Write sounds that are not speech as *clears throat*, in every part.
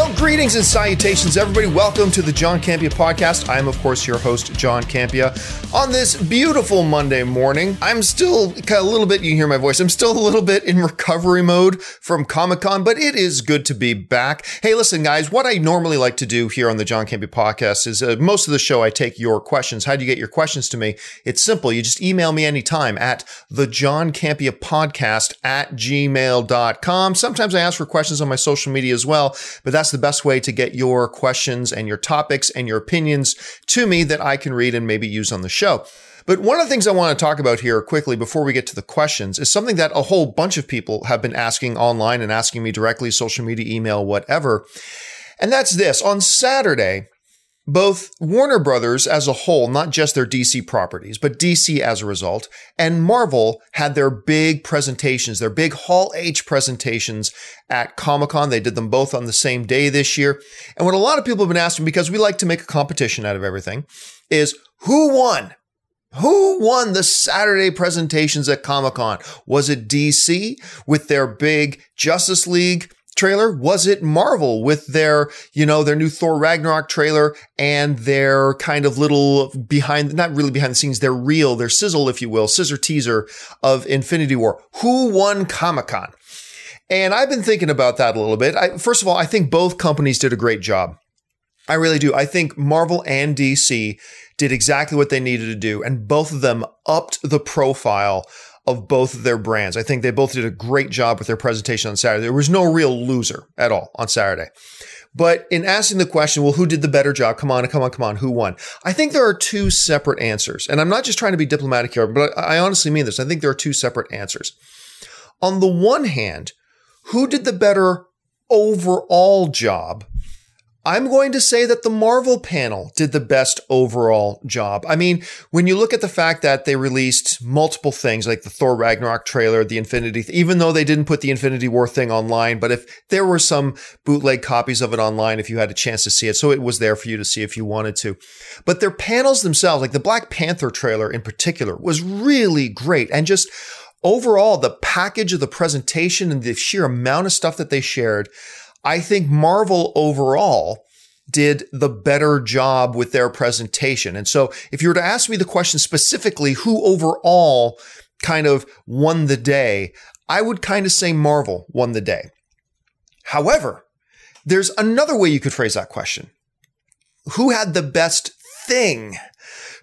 Well, greetings and salutations, everybody. Welcome to the John Campea podcast. I am, of course, your host, John Campea. On this beautiful Monday morning, I'm still a little bit, you hear my voice, I'm still a little bit in recovery mode from Comic Con, but it is good to be back. Hey, listen, guys, what I normally like to do here on the John Campea podcast is uh, most of the show I take your questions. How do you get your questions to me? It's simple. You just email me anytime at the John Campea podcast at gmail.com. Sometimes I ask for questions on my social media as well, but that's the best way to get your questions and your topics and your opinions to me that I can read and maybe use on the show. But one of the things I want to talk about here quickly before we get to the questions is something that a whole bunch of people have been asking online and asking me directly, social media, email, whatever. And that's this. On Saturday, both Warner Brothers as a whole, not just their DC properties, but DC as a result, and Marvel had their big presentations, their big Hall H presentations at Comic Con. They did them both on the same day this year. And what a lot of people have been asking, because we like to make a competition out of everything, is who won? Who won the Saturday presentations at Comic Con? Was it DC with their big Justice League trailer? Was it Marvel with their, you know, their new Thor Ragnarok trailer and their kind of little behind, not really behind the scenes, their reel, their sizzle, if you will, scissor teaser of Infinity War? Who won Comic Con? And I've been thinking about that a little bit. I, first of all, I think both companies did a great job. I really do. I think Marvel and DC did exactly what they needed to do, and both of them upped the profile of both of their brands. I think they both did a great job with their presentation on Saturday. There was no real loser at all on Saturday. But in asking the question, well, who did the better job? Come on, come on, come on, who won? I think there are two separate answers. And I'm not just trying to be diplomatic here, but I honestly mean this. I think there are two separate answers. On the one hand, who did the better overall job I'm going to say that the Marvel panel did the best overall job. I mean, when you look at the fact that they released multiple things like the Thor Ragnarok trailer, the Infinity, even though they didn't put the Infinity War thing online, but if there were some bootleg copies of it online, if you had a chance to see it, so it was there for you to see if you wanted to. But their panels themselves, like the Black Panther trailer in particular, was really great and just overall the package of the presentation and the sheer amount of stuff that they shared I think Marvel overall did the better job with their presentation. And so if you were to ask me the question specifically, who overall kind of won the day, I would kind of say Marvel won the day. However, there's another way you could phrase that question. Who had the best thing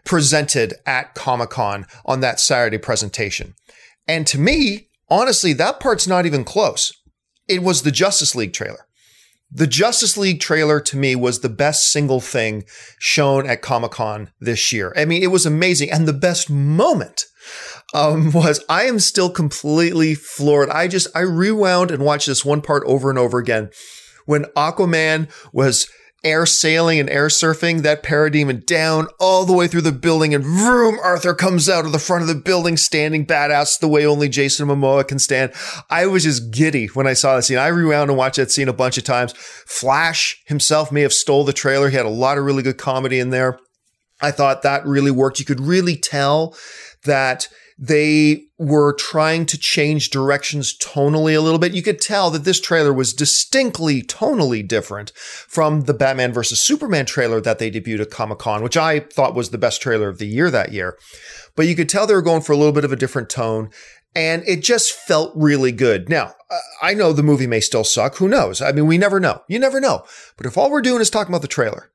presented at Comic Con on that Saturday presentation? And to me, honestly, that part's not even close. It was the Justice League trailer. The Justice League trailer to me was the best single thing shown at Comic Con this year. I mean, it was amazing. And the best moment um, *laughs* was I am still completely floored. I just, I rewound and watched this one part over and over again when Aquaman was air sailing and air surfing that parademon down all the way through the building and vroom, Arthur comes out of the front of the building standing badass the way only Jason Momoa can stand. I was just giddy when I saw that scene. I rewound and watched that scene a bunch of times. Flash himself may have stole the trailer. He had a lot of really good comedy in there. I thought that really worked. You could really tell that they were trying to change directions tonally a little bit. You could tell that this trailer was distinctly tonally different from the Batman versus Superman trailer that they debuted at Comic Con, which I thought was the best trailer of the year that year. But you could tell they were going for a little bit of a different tone. And it just felt really good. Now, I know the movie may still suck. Who knows? I mean, we never know. You never know. But if all we're doing is talking about the trailer,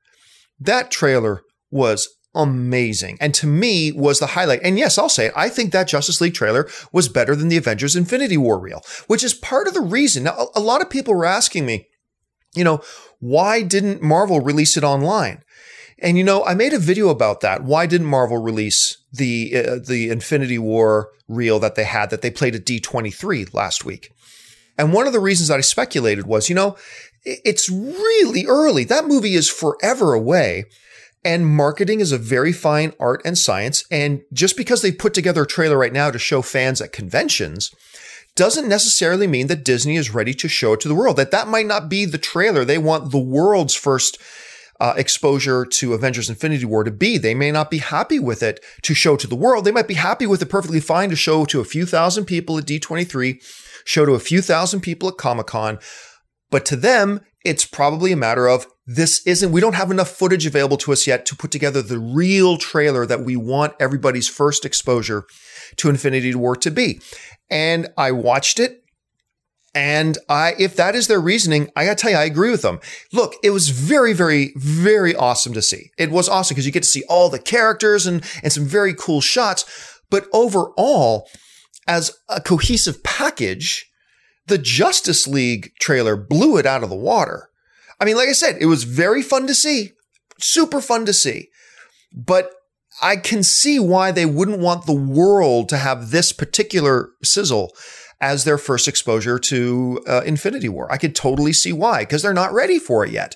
that trailer was amazing and to me was the highlight. And yes, I'll say it. I think that Justice League trailer was better than the Avengers Infinity War reel, which is part of the reason. Now, a lot of people were asking me, you know, why didn't Marvel release it online? And you know, I made a video about that. Why didn't Marvel release the uh, the Infinity War reel that they had that they played at D23 last week? And one of the reasons that I speculated was, you know, it's really early. That movie is forever away. And marketing is a very fine art and science. And just because they put together a trailer right now to show fans at conventions doesn't necessarily mean that Disney is ready to show it to the world. That that might not be the trailer they want the world's first uh, exposure to Avengers Infinity War to be. They may not be happy with it to show to the world. They might be happy with it perfectly fine to show to a few thousand people at D23, show to a few thousand people at Comic Con But to them, it's probably a matter of this isn't, we don't have enough footage available to us yet to put together the real trailer that we want everybody's first exposure to Infinity War to be. And I watched it. And I, if that is their reasoning, I gotta tell you, I agree with them. Look, it was very, very, very awesome to see. It was awesome because you get to see all the characters and, and some very cool shots. But overall, as a cohesive package, the Justice League trailer blew it out of the water. I mean, like I said, it was very fun to see, super fun to see. But I can see why they wouldn't want the world to have this particular sizzle as their first exposure to uh, Infinity War. I could totally see why, because they're not ready for it yet.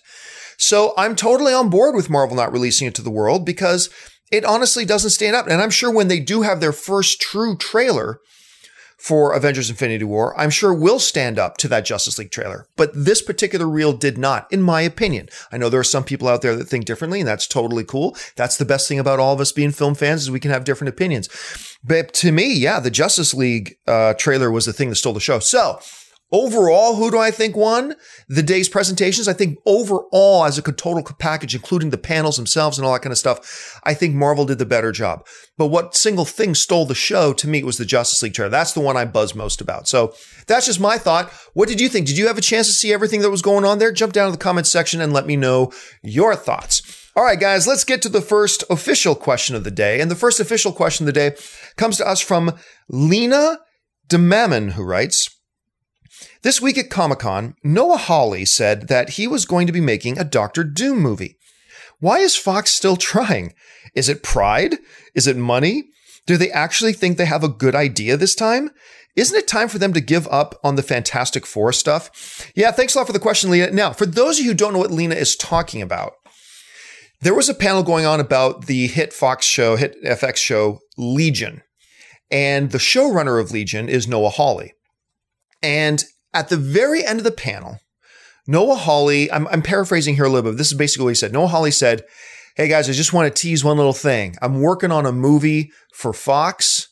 So I'm totally on board with Marvel not releasing it to the world because it honestly doesn't stand up. And I'm sure when they do have their first true trailer, for Avengers Infinity War, I'm sure will stand up to that Justice League trailer. But this particular reel did not, in my opinion. I know there are some people out there that think differently, and that's totally cool. That's the best thing about all of us being film fans is we can have different opinions. But to me, yeah, the Justice League uh, trailer was the thing that stole the show. So Overall, who do I think won the day's presentations? I think overall, as a total package, including the panels themselves and all that kind of stuff, I think Marvel did the better job. But what single thing stole the show to me was the Justice League trailer. That's the one I buzz most about. So that's just my thought. What did you think? Did you have a chance to see everything that was going on there? Jump down to the comments section and let me know your thoughts. All right, guys, let's get to the first official question of the day. And the first official question of the day comes to us from Lina DeMammon, who writes, this week at Comic Con, Noah Hawley said that he was going to be making a Doctor Doom movie. Why is Fox still *laughs* trying? Is it pride? Is it money? Do they actually think they have a good idea this time? Isn't it time for them to give up on the Fantastic Four stuff? Yeah, thanks a lot for the question, Lina. Now, for those of you who don't know what Lina is talking about, there was a panel going on about the hit Fox show, hit FX show, Legion. And the showrunner of Legion is Noah Hawley. And at the very end of the panel, Noah Hawley, I'm, I'm paraphrasing here a little bit. This is basically what he said. Noah Hawley said, Hey guys, I just want to tease one little thing. I'm working on a movie for Fox,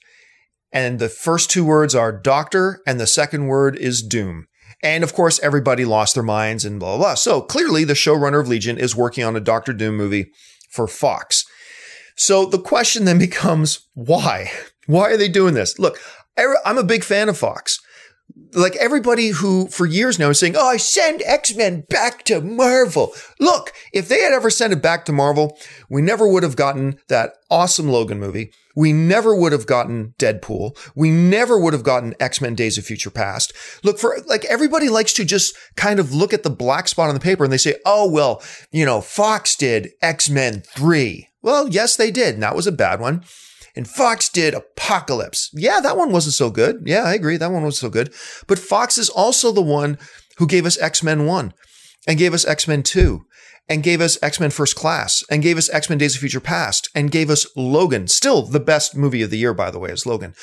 and the first two words are doctor, and the second word is doom. And of course, everybody lost their minds and blah, blah, blah. So clearly, the showrunner of Legion is working on a Doctor Doom movie for Fox. So the question then *laughs* becomes why? Why are they doing this? Look, I'm a big fan of Fox like everybody who for years now is saying, Oh, I send X-Men back to Marvel. Look, if they had ever sent it back to Marvel, we never would have gotten that awesome Logan movie. We never would have gotten Deadpool. We never would have gotten X-Men Days of Future Past. Look for like everybody likes to just kind of look at the black spot on the paper and they say, Oh, well, you know, Fox did X-Men 3. Well, yes, they did. And that was a bad one. And Fox did Apocalypse. Yeah, that one wasn't so good. Yeah, I agree. That one was so good. But Fox is also the one who gave us X Men 1 and gave us X Men 2 and gave us X Men First Class and gave us X Men Days of Future Past and gave us Logan. Still the best movie of the year, by the way, is Logan.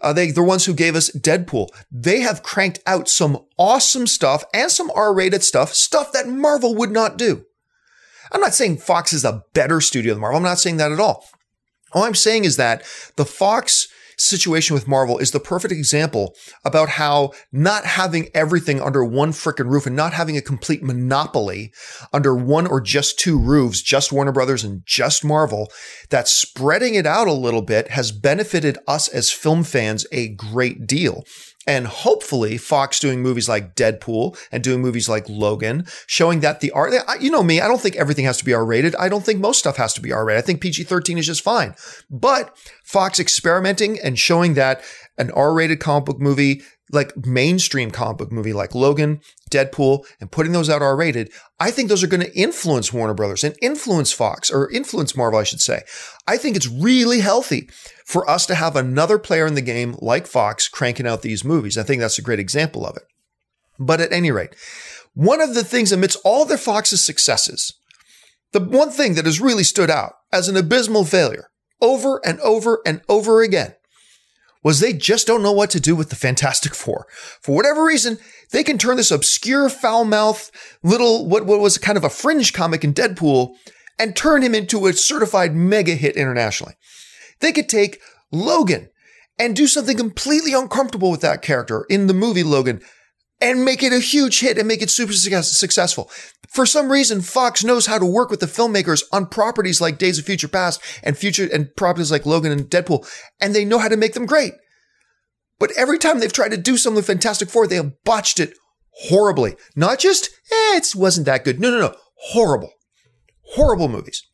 Uh, they, the ones who gave us Deadpool. They have cranked out some awesome stuff and some R rated stuff, stuff that Marvel would not do. I'm not saying Fox is a better studio than Marvel. I'm not saying that at all. All I'm saying is that the Fox situation with Marvel is the perfect example about how not having everything under one freaking roof and not having a complete monopoly under one or just two roofs, just Warner Brothers and just Marvel, that spreading it out a little bit has benefited us as film fans a great deal. And hopefully, Fox doing movies like Deadpool and doing movies like Logan, showing that the art, you know me, I don't think everything has to be R rated. I don't think most stuff has to be R rated. I think PG 13 is just fine. But Fox experimenting and showing that an R rated comic book movie like mainstream comic book movie like Logan, Deadpool, and putting those out R rated, I think those are going to influence Warner Brothers and influence Fox or influence Marvel, I should say. I think it's really healthy for us to have another player in the game like Fox cranking out these movies. I think that's a great example of it. But at any rate, one of the things amidst all the Fox's successes, the one thing that has really stood out as an abysmal failure over and over and over again was they just don't know what to do with the Fantastic Four. For whatever reason, they can turn this obscure, foul mouthed little, what, what was kind of a fringe comic in Deadpool and turn him into a certified mega hit internationally. They could take Logan and do something completely uncomfortable with that character in the movie Logan and make it a huge hit and make it super successful. For some reason, Fox knows how to work with the filmmakers on properties like Days of Future Past and future and properties like Logan and Deadpool, and they know how to make them great. But every time they've tried to do something Fantastic Four, they have botched it horribly. Not just, eh, it wasn't that good. No, no, no. Horrible. Horrible movies.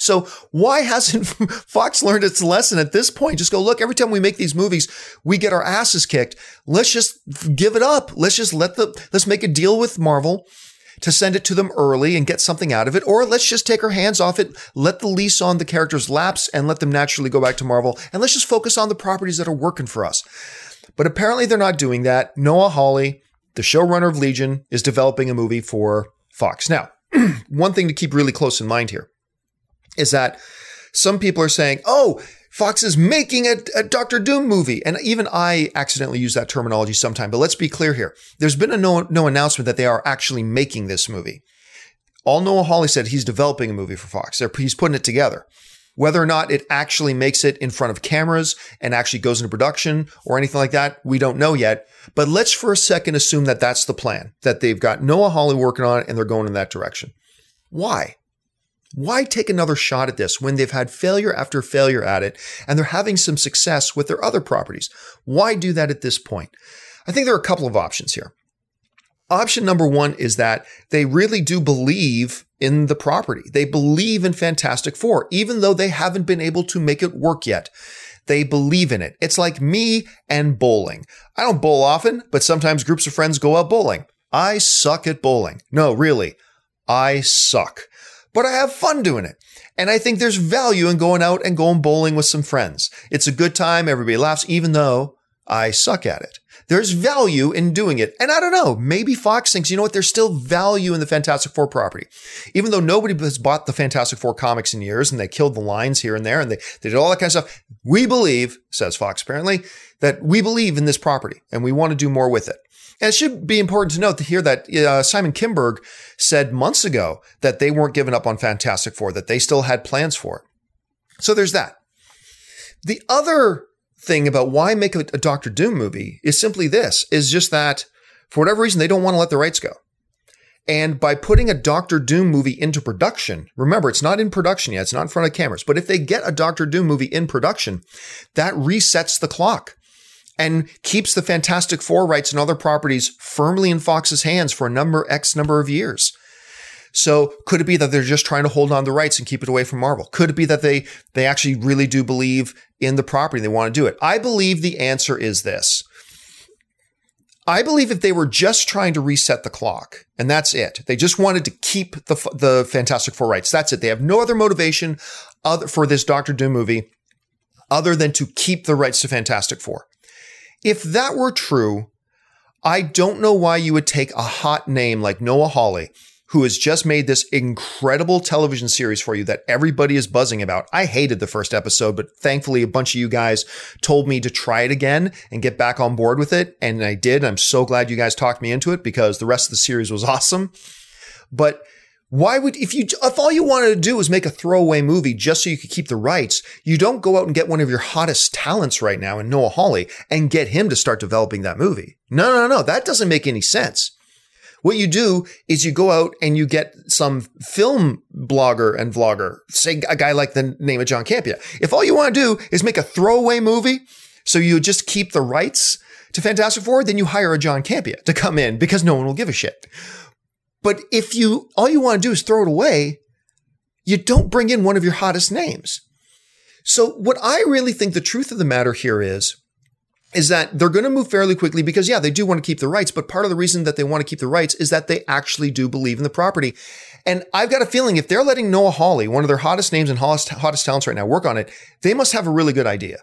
So why hasn't *laughs* Fox learned its lesson at this point? Just go, look, every time we make these movies, we get our asses kicked. Let's just give it up. Let's just let the, let's make a deal with Marvel to send it to them early and get something out of it. Or let's just take our hands off it, let the lease on the characters lapse and let them naturally go back to Marvel. And let's just focus on the properties that are working for us. But apparently they're not doing that. Noah Hawley, the showrunner of Legion, is developing a movie for Fox. Now, *clears throat* one thing to keep really close in mind here is that some people are saying, oh, Fox is making a, a, Doctor Doom movie. And even I accidentally use that terminology sometime. But let's be clear here. There's been a no, no announcement that they are actually making this movie. All Noah Hawley said he's developing a movie for Fox. They're, he's putting it together. Whether or not it actually makes it in front of cameras and actually goes into production or anything like that, we don't know yet. But let's for a second assume that that's the plan, that they've got Noah Hawley working on it and they're going in that direction. Why? Why take another shot at this when they've had failure after failure at it and they're having some success with their other properties? Why do that at this point? I think there are a couple of options here. Option number one is that they really do believe in the property. They believe in Fantastic Four, even though they haven't been able to make it work yet. They believe in it. It's like me and bowling. I don't bowl often, but sometimes groups of friends go out bowling. I suck at bowling. No, really. I suck but I have fun doing it. And I think there's value in going out and going bowling with some friends. It's a good time. Everybody laughs, even though I suck at it. There's value in doing it. And I don't know, maybe Fox thinks, you know what, there's still value in the Fantastic Four property. Even though nobody has bought the Fantastic Four comics in years and they killed the lines here and there and they, they did all that kind of stuff. We believe, says Fox apparently, that we believe in this property and we want to do more with it. And it should be important to note to hear that uh, Simon Kinberg said months ago that they weren't giving up on Fantastic Four, that they still had plans for it. So there's that. The other thing about why make a, a Doctor Doom movie is simply this, is just that for whatever reason, they don't want to let the rights go. And by putting a Doctor Doom movie into production, remember, it's not in production yet, it's not in front of cameras, but if they get a Doctor Doom movie in production, that resets the clock and keeps the Fantastic Four rights and other properties firmly in Fox's hands for a number X number of years. So could it be that they're just trying to hold on the rights and keep it away from Marvel? Could it be that they they actually really do believe in the property? And they want to do it. I believe the answer is this. I believe if they were just trying to reset the clock and that's it, they just wanted to keep the the Fantastic Four rights. That's it. They have no other motivation other for this Doctor Doom movie other than to keep the rights to Fantastic Four. If that were true, I don't know why you would take a hot name like Noah Hawley, who has just made this incredible television series for you that everybody is buzzing about. I hated the first episode, but thankfully a bunch of you guys told me to try it again and get back on board with it. And I did. I'm so glad you guys talked me into it because the rest of the series was *laughs* awesome. But why would if you if all you wanted to do was make a throwaway movie just so you could keep the rights, you don't go out and get one of your hottest talents right now in Noah Hawley and get him to start developing that movie. No, no, no, that doesn't make any sense. What you do is you go out and you get some film blogger and vlogger, say a guy like the name of John Campea. If all you want to do is make a throwaway movie, so you just keep the rights to Fantastic Four, then you hire a John Campea to come in because no one will give a shit. But if you, all you want to do is throw it away, you don't bring in one of your hottest names. So what I really think the truth of the matter here is, is that they're going to move fairly quickly because yeah, they do want to keep the rights, but part of the reason that they want to keep the rights is that they actually do believe in the property. And I've got a feeling if they're letting Noah Hawley, one of their hottest names and hottest, hottest talents right now, work on it, they must have a really good idea.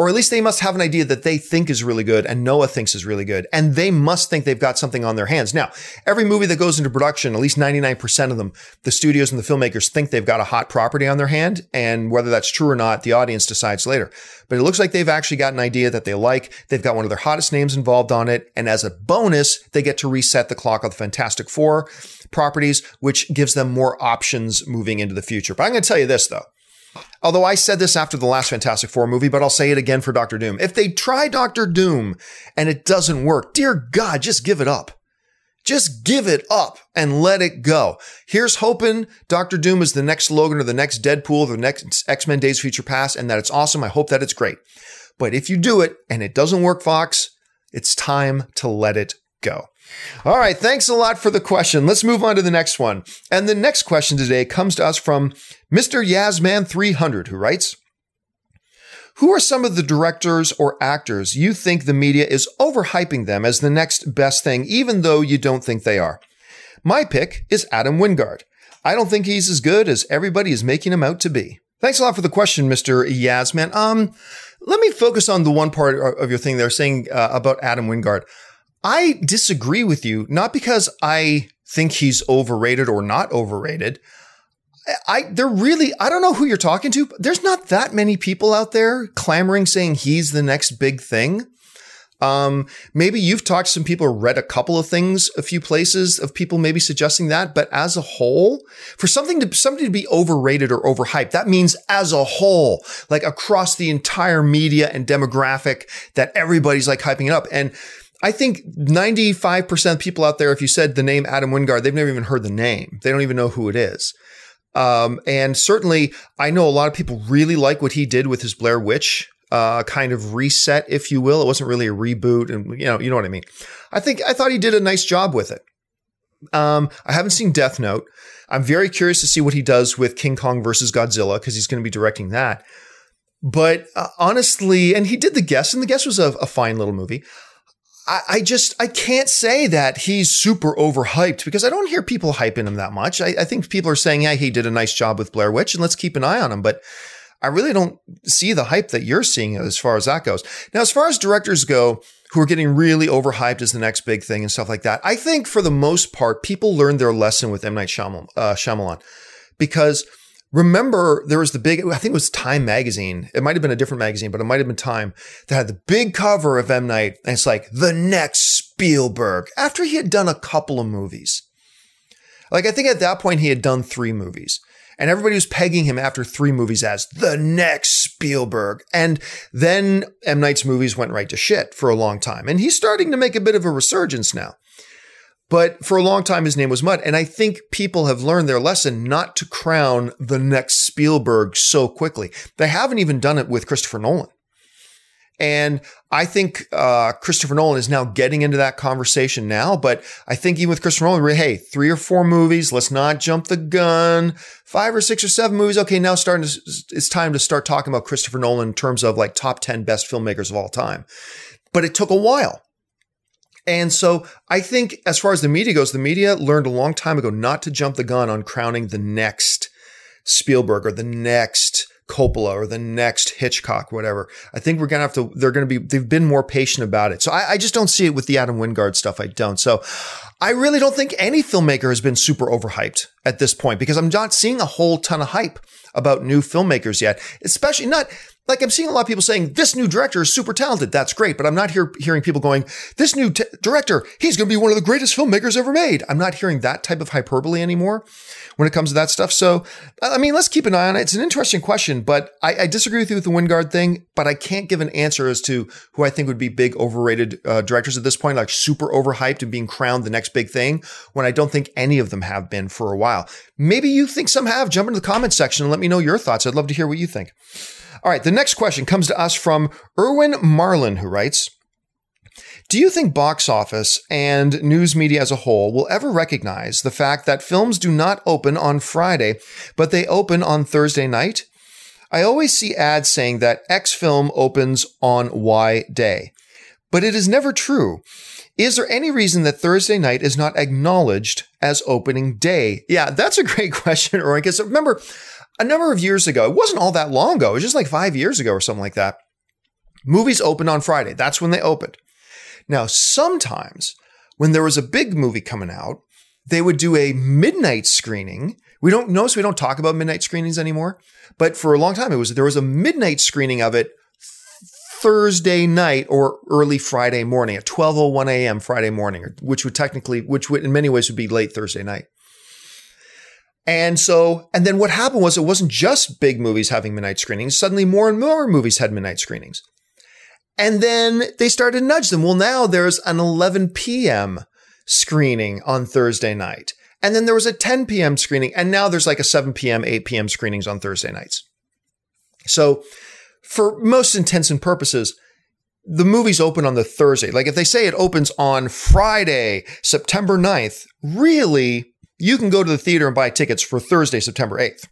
Or at least they must have an idea that they think is really good and Noah thinks is really good. And they must think they've got something on their hands. Now, every movie that goes into production, at least 99% of them, the studios and the filmmakers think they've got a hot property on their hand. And whether that's true or not, the audience decides later. But it looks like they've actually got an idea that they like. They've got one of their hottest names involved on it. And as a bonus, they get to reset the clock of the Fantastic Four properties, which gives them more options moving into the future. But I'm going to tell you this though. Although I said this after the last Fantastic Four movie, but I'll say it again for Doctor Doom. If they try Doctor Doom and it doesn't work, dear God, just give it up. Just give it up and let it go. Here's hoping Doctor Doom is the next Logan or the next Deadpool, or the next X Men Days Future Past, and that it's awesome. I hope that it's great. But if you do it and it doesn't work, Fox, it's time to let it go. All right, thanks a lot for the question. Let's move on to the next one. And the next question today comes to us from Mr. YazMan300, who writes Who are some of the directors or actors you think the media is overhyping them as the next best thing, even though you don't think they are? My pick is Adam Wingard. I don't think he's as good as everybody is making him out to be. Thanks a lot for the question, Mr. YazMan. Um, let me focus on the one part of your thing there saying uh, about Adam Wingard. I disagree with you, not because I think he's overrated or not overrated. I they're really I don't know who you're talking to. there's not that many people out there clamoring saying he's the next big thing. Um, maybe you've talked to some people or read a couple of things, a few places of people maybe suggesting that, but as a whole, for something to somebody to be overrated or overhyped, that means as a whole, like across the entire media and demographic that everybody's like hyping it up. And I think 95% of people out there, if you said the name Adam Wingard, they've never even heard the name. They don't even know who it is. Um, and certainly, I know a lot of people really like what he did with his Blair Witch uh, kind of reset, if you will. It wasn't really a reboot, and you know, you know what I mean. I think I thought he did a nice job with it. Um, I haven't seen Death Note. I'm very curious to see what he does with King Kong versus Godzilla because he's going to be directing that. But uh, honestly, and he did the guest, and the guest was a, a fine little movie. I, I, just I can't say that he's super overhyped because I don't hear people hyping him that much. I, I, think people are saying, yeah, he did a nice job with Blair Witch, and let's keep an eye on him. But I really don't see the hype that you're seeing as far as that goes. Now, as far as directors go, who are getting really overhyped as the next big thing and stuff like that, I think for the most part, people learned their lesson with M Night Shyamalan, uh, Shyamalan because remember there was the big i think it was time magazine. It might have been a different magazine but it might have been time that had the big cover of m. Night and it's like the next spielberg after he had done a couple of movies. Like i think at that point he had done three movies and everybody was pegging him after three movies as the next spielberg and then m. Night's movies went right to shit for a long time and he's starting to make a bit of a resurgence now but for a long time, his name was Mud. And I think people have learned their lesson not to crown the next Spielberg so quickly. They haven't even done it with Christopher Nolan. And I think uh, Christopher Nolan is now getting into that conversation now. But I think even with Christopher Nolan, hey, three or four movies, let's not jump the gun. Five or six or seven movies. Okay, now starting to, it's time to start talking about Christopher Nolan in terms of like top 10 best filmmakers of all time. But it took a while. And so I think as far as the media goes, the media learned a long time ago not to jump the gun on crowning the next Spielberg or the next Coppola or the next Hitchcock, whatever. I think we're gonna have to. They're gonna be. They've been more patient about it. So I, I, just don't see it with the Adam Wingard stuff. I don't. So I really don't think any filmmaker has been super overhyped at this point because I'm not seeing a whole ton of hype about new filmmakers yet. Especially not like I'm seeing a lot of people saying this new director is super talented. That's great, but I'm not hear, hearing people going, this new t- director, he's going to be one of the greatest filmmakers ever made. I'm not hearing that type of hyperbole anymore when it comes to that stuff. So, I mean, let's keep an eye on it. It's an interesting question, but I, I disagree with you with the Wingard thing, but I can't give an answer as to who I think would be big overrated uh, directors at this point, like super overhyped and being crowned the next big thing when I don't think any of them have been for a while. Maybe you think some have. Jump into the comment section and let me know your thoughts. I'd love to hear what you think. All right, the next question comes to us from Erwin Marlin, who writes Do you think box office and news media as a whole will ever recognize the fact that films do not open on Friday, but they open on Thursday night? I always see ads saying that X film opens on Y day, but it is never true. Is there any reason that Thursday night is not acknowledged as opening day? Yeah, that's a great *laughs* question, Roy. Because remember, a number of years ago, it wasn't all that long ago, it was just like five years ago or something like that. Movies opened on Friday. That's when they opened. Now, sometimes when there was a big movie coming out, they would do a midnight screening. We don't notice we don't talk about midnight screenings anymore, but for a long time it was there was a midnight screening of it Thursday night or early Friday morning at 12:01 a.m. Friday morning, which would technically which would in many ways would be late Thursday night. And so, and then what happened was it wasn't just big movies having midnight screenings. Suddenly more and more movies had midnight screenings. And then they started to nudge them. Well, now there's an 11 p.m. screening on Thursday night. And then there was a 10 p.m. screening. And now there's like a 7 p.m., 8 p.m. screenings on Thursday nights. So for most intents and purposes, the movie's open on the Thursday. Like if they say it opens on Friday, September 9th, really, you can go to the theater and buy tickets for Thursday, September 8th.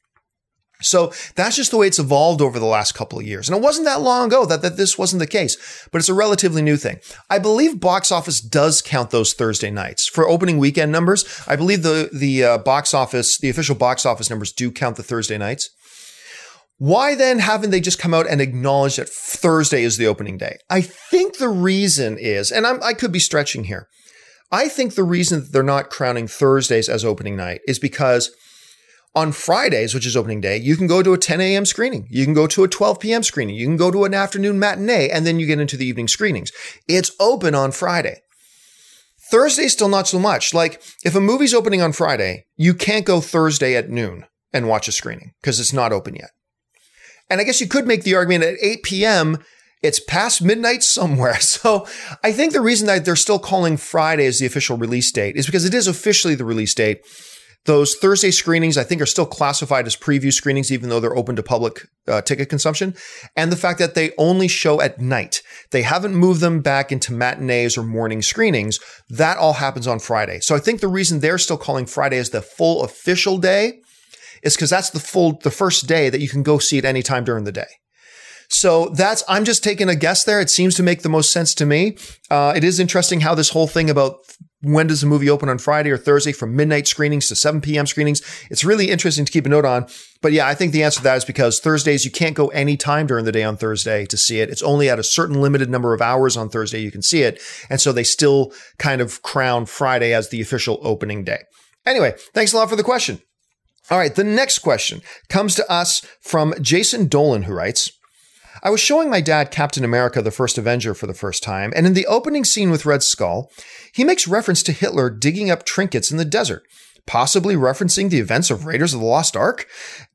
So that's just the way it's evolved over the last couple of years. And it wasn't that long ago that, that this wasn't the case, but it's a relatively new thing. I believe box office does count those Thursday nights for opening weekend numbers. I believe the, the uh, box office, the official box office numbers do count the Thursday nights. Why then haven't they just come out and acknowledged that Thursday is the opening day? I think the reason is, and I'm, I could be stretching here. I think the reason that they're not crowning Thursdays as opening night is because on Fridays, which is opening day, you can go to a 10 a.m. screening. You can go to a 12 p.m. screening. You can go to an afternoon matinee, and then you get into the evening screenings. It's open on Friday. Thursday, still not so much. Like, if a movie's opening on Friday, you can't go Thursday at noon and watch a screening because it's not open yet. And I guess you could make the argument at 8 p.m., it's past midnight somewhere. *laughs* So I think the reason that they're still calling Friday as the official release date is because it is officially the release date. Those Thursday screenings, I think, are still classified as preview screenings, even though they're open to public uh, ticket consumption. And the fact that they only show at night, they haven't moved them back into matinees or morning screenings. That all happens on Friday. So I think the reason they're still calling Friday as the full official day is because that's the full, the first day that you can go see it anytime during the day. So that's, I'm just taking a guess there. It seems to make the most sense to me. Uh, it is interesting how this whole thing about when does the movie open on Friday or Thursday from midnight screenings to 7 p.m. screenings. It's really interesting to keep a note on. But yeah, I think the answer to that is because Thursdays, you can't go any time during the day on Thursday to see it. It's only at a certain limited number of hours on Thursday you can see it. And so they still kind of crown Friday as the official opening day. Anyway, thanks a lot for the question. All right, the next question comes to us from Jason Dolan, who writes, I was showing my dad Captain America the First Avenger for the first time, and in the opening scene with Red Skull, he makes reference to Hitler digging up trinkets in the desert, possibly referencing the events of Raiders of the Lost Ark.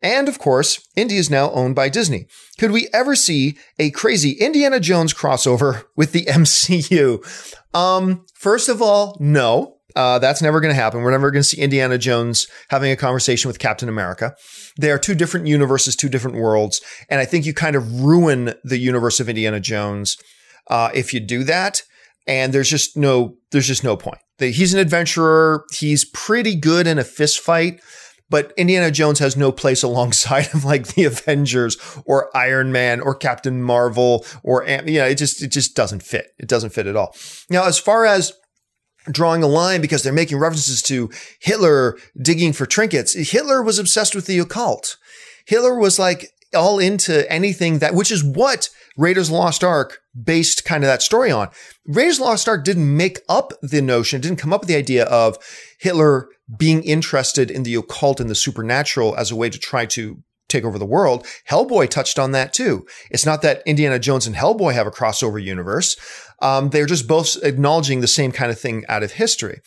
And of course, Indy is now owned by Disney. Could we ever see a crazy Indiana Jones crossover with the *laughs* MCU? Um, first of all, no. Uh, that's never going to happen. We're never going to see Indiana Jones having a conversation with Captain America. They are two different universes, two different worlds. And I think you kind of ruin the universe of Indiana Jones uh, if you do that. And there's just no, there's just no point. He's an adventurer. He's pretty good in a fist fight, but Indiana Jones has no place *laughs* alongside of like the Avengers or Iron Man or Captain Marvel or, you know, it just, it just doesn't fit. It doesn't fit at all. Now, as far as drawing a line because they're making references to Hitler digging for trinkets. Hitler was obsessed with the occult. Hitler was like all into anything that, which is what Raiders Lost Ark based kind of that story on. Raiders Lost Ark didn't make up the notion, didn't come up with the idea of Hitler being interested in the occult and the supernatural as a way to try to take over the world. Hellboy touched on that too. It's not that Indiana Jones and Hellboy have a crossover universe. Um, they're just both acknowledging the same kind of thing out of history.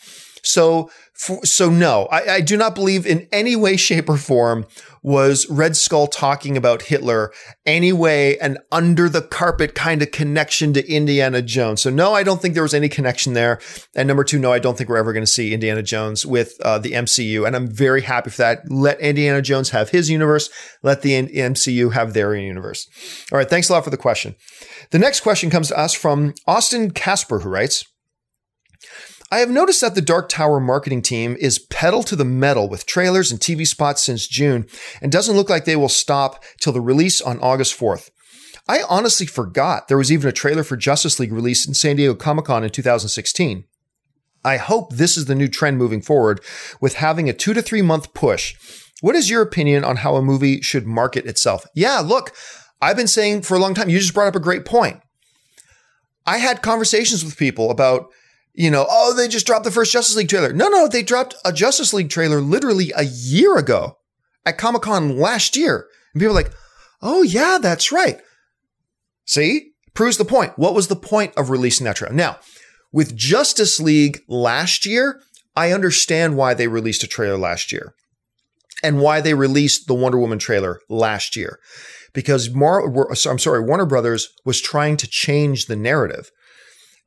So, for, so no, I, I, do not believe in any way, shape, or form was Red Skull talking about Hitler anyway, an under the carpet kind of connection to Indiana Jones. So no, I don't think there was any connection there. And number two, no, I don't think we're ever going to see Indiana Jones with uh, the MCU. And I'm very happy for that. Let Indiana Jones have his universe. Let the MCU have their universe. All right. Thanks a lot for the question. The next question comes to us from Austin Caspar, who writes, I have noticed that the Dark Tower marketing team is pedal to the metal with trailers and TV spots since June and doesn't look like they will stop till the release on August 4th. I honestly forgot there was even a trailer for Justice League released in San Diego Comic Con in 2016. I hope this is the new trend moving forward with having a two to three month push. What is your opinion on how a movie should market itself? Yeah, look, I've been saying for a long time, you just brought up a great point. I had conversations with people about you know, oh, they just dropped the first Justice League trailer. No, no, they dropped a Justice League trailer literally a year ago at Comic Con last year. And people are like, oh, yeah, that's right. See, proves the point. What was the point of releasing that trailer? Now, with Justice League last year, I understand why they released a trailer last year. and why they released the Wonder Woman trailer last year. Because Mar- I'm sorry, Warner Brothers was trying to change the narrative.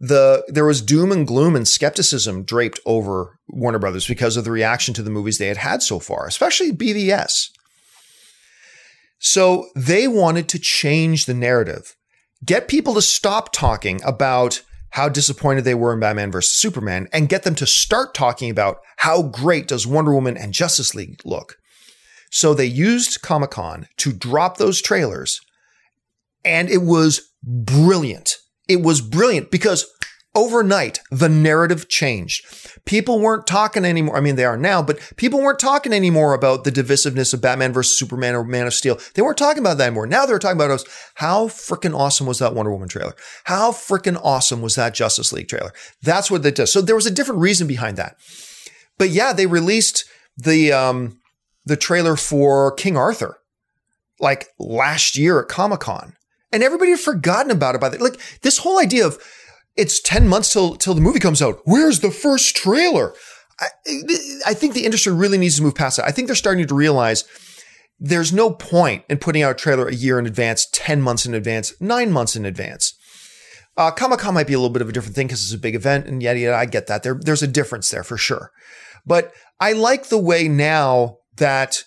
The there was doom and gloom and skepticism draped over Warner Brothers because of the reaction to the movies they had had so far, especially BVS. So they wanted to change the narrative, get people to stop talking about how disappointed they were in Batman vs. Superman and get them to start talking about how great does Wonder Woman and Justice League look. So they used Comic Con to drop those trailers, and it was brilliant. It was brilliant because overnight the narrative changed. People weren't talking anymore. I mean, they are now, but people weren't talking anymore about the divisiveness of Batman versus Superman or Man of Steel. They weren't talking about that anymore. Now they're talking about us. How freaking awesome was that Wonder Woman trailer? How freaking awesome was that Justice League trailer? That's what they did. So there was a different reason behind that. But yeah, they released the um, the trailer for King Arthur like last year at Comic Con, and everybody had forgotten about it by the like this whole idea of it's 10 months till till the movie comes out. Where's the first trailer? I, I think the industry really needs to move past that. I think they're starting to realize there's no point in putting out a trailer a year in advance, 10 months in advance, nine months in advance. Uh, Comic Con might be a little bit of a different thing because it's a big event, and yet, yet I get that. There, there's a difference there for sure. But I like the way now that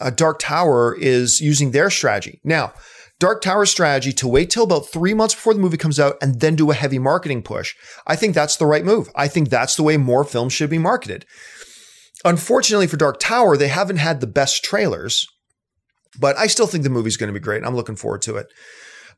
uh, Dark Tower is using their strategy. Now, Dark Tower strategy to wait till about three months before the movie comes out and then do a heavy marketing push. I think that's the right move. I think that's the way more films should be marketed. Unfortunately for Dark Tower, they haven't had the best trailers, but I still think the movie's going to be great. I'm looking forward to it.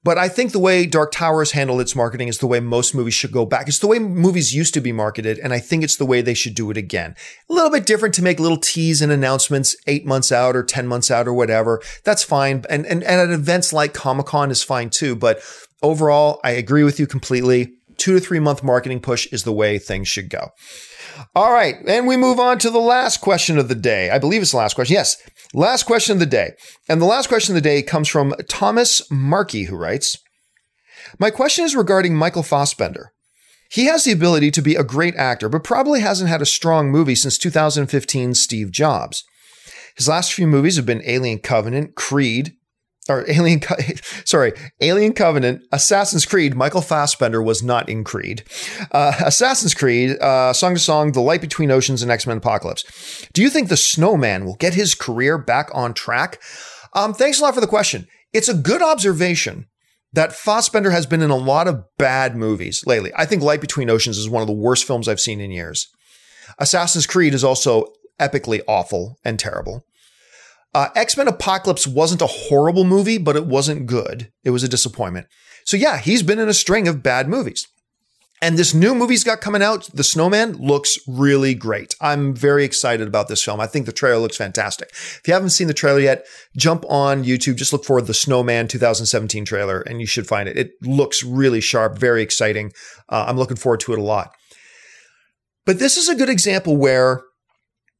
But I think the way Dark Tower has handled its marketing is the way most movies should go back. It's the way movies used to be marketed, and I think it's the way they should do it again. A little bit different to make little teas and announcements eight months out or 10 months out or whatever. That's fine. And, and, and at events like Comic Con is fine too. But overall, I agree with you completely. Two to three month marketing push is the way things should go. All right. And we move on to the last question of the day. I believe it's the last question. Yes. Last question of the day. And the last question of the day comes from Thomas Markey, who writes My question is regarding Michael Fassbender. He has the ability to be a great actor, but probably hasn't had a strong movie since 2015's Steve Jobs. His last few movies have been Alien Covenant, Creed, or Alien, *laughs* sorry, Alien Covenant, Assassin's Creed. Michael Fassbender was not in Creed. Uh, Assassin's Creed, uh, Song to Song, The Light Between Oceans, and X Men Apocalypse. Do you think the Snowman will get his career back on track? Um, thanks a lot for the question. It's a good observation that Fassbender has been in a lot of bad movies lately. I think Light Between Oceans is one of the worst films I've seen in years. Assassin's Creed is also epically awful and terrible. Uh, X Men Apocalypse wasn't a horrible movie, but it wasn't good. It was a disappointment. So, yeah, he's been in a string of bad movies. And this new movie's got coming out, The Snowman, looks really great. I'm very excited about this film. I think the trailer looks fantastic. If you haven't seen the trailer yet, jump on YouTube, just look for The Snowman 2017 trailer, and you should find it. It looks really sharp, very exciting. Uh, I'm looking forward to it a lot. But this is a good example where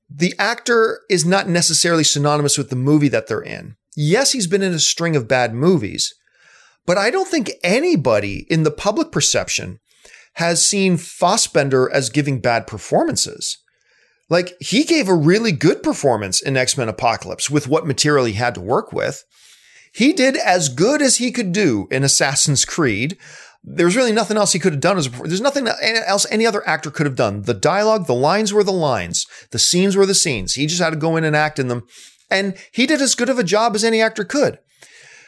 the actor is not necessarily synonymous with the movie that they're in. Yes, he's been in a string of bad movies, but I don't think anybody in the public perception has seen Fassbender as giving bad performances. Like, he gave a really good performance in X Men Apocalypse with what material he had to work with. He did as good as he could do in Assassin's Creed. There's really nothing else he could have done as a There's nothing else any other actor could have done. The dialogue, the lines were the lines, the scenes were the scenes. He just had to go in and act in them. And he did as good of a job as any actor could.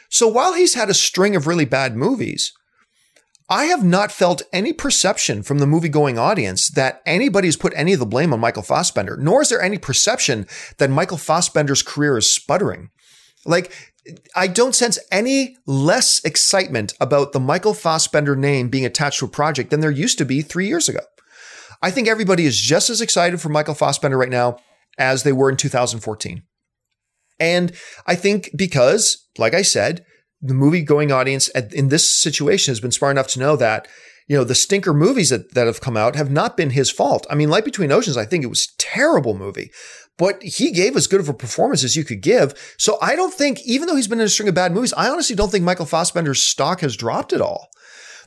So while he's had a string of really bad movies, I have not felt any perception from the movie going audience that anybody's put any of the blame on Michael Fassbender, nor is there any perception that Michael Fassbender's career is sputtering. Like, I don't sense any less excitement about the Michael Fassbender name being attached to a project than there used to be three years ago. I think everybody is just as excited for Michael Fassbender right now as they were in 2014. And I think because, like I said, the movie going audience in this situation has been smart enough to know that you know, the stinker movies that, that have come out have not been his fault. I mean, Light Between Oceans, I think it was terrible movie, but he gave as good of a performance as you could give. So I don't think, even though he's been in a string of bad movies, I honestly don't think Michael Fassbender's stock has dropped at all.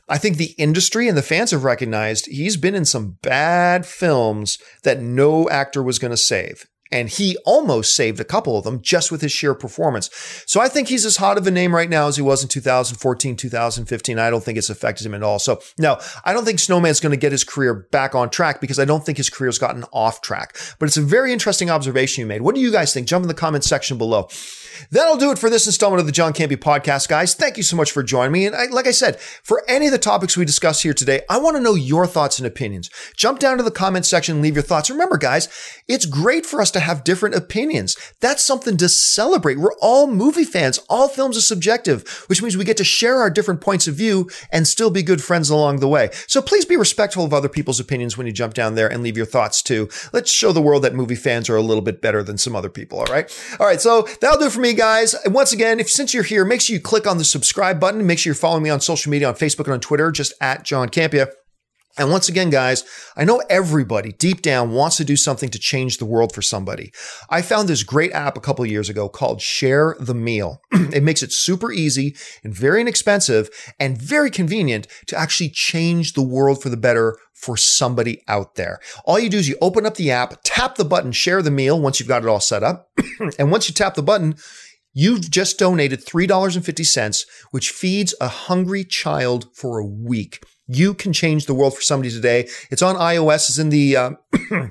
I think the industry and the fans have recognized he's been in some bad films that no actor was going to save. And he almost saved a couple of them just with his sheer performance. So I think he's as hot of a name right now as he was in 2014, 2015. I don't think it's affected him at all. So no, I don't think Snowman's going to get his career back on track because I don't think his career's gotten off track. But it's a very interesting observation you made. What do you guys think? Jump in the comment section below. That'll do it for this installment of the John Campea podcast, guys. Thank you so much for joining me. And I, like I said, for any of the topics we discuss here today, I want to know your thoughts and opinions. Jump down to the comment section, leave your thoughts. Remember, guys, it's great for us to have different opinions. That's something to celebrate. We're all movie fans. All films are subjective, which means we get to share our different points of view and still be good friends along the way. So please be respectful of other people's opinions when you jump down there and leave your thoughts too. Let's show the world that movie fans are a little bit better than some other people. All right. All right. So that'll do it for me, guys. And once again, if since you're here, make sure you click on the subscribe button. Make sure you're following me on social media on Facebook and on Twitter, just at John Campea. And once again, guys, I know everybody deep down wants to do something to change the world for somebody. I found this great app a couple years ago called Share the Meal. *clears throat* it makes it super easy and very inexpensive and very convenient to actually change the world for the better for somebody out there. All you do is you open up the app, tap the button, share the meal once you've got it all set up. *clears throat* and once you tap the button, You've just donated $3.50, which feeds a hungry child for a week. You can change the world for somebody today. It's on iOS. It's in the, uh, *clears throat*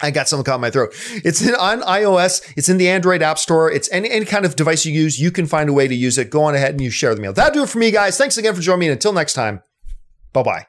I got something caught in my throat. It's in, on iOS. It's in the Android App Store. It's any, any kind of device you use. You can find a way to use it. Go on ahead and you share the meal. That'll do it for me, guys. Thanks again for joining me. And until next time, bye bye.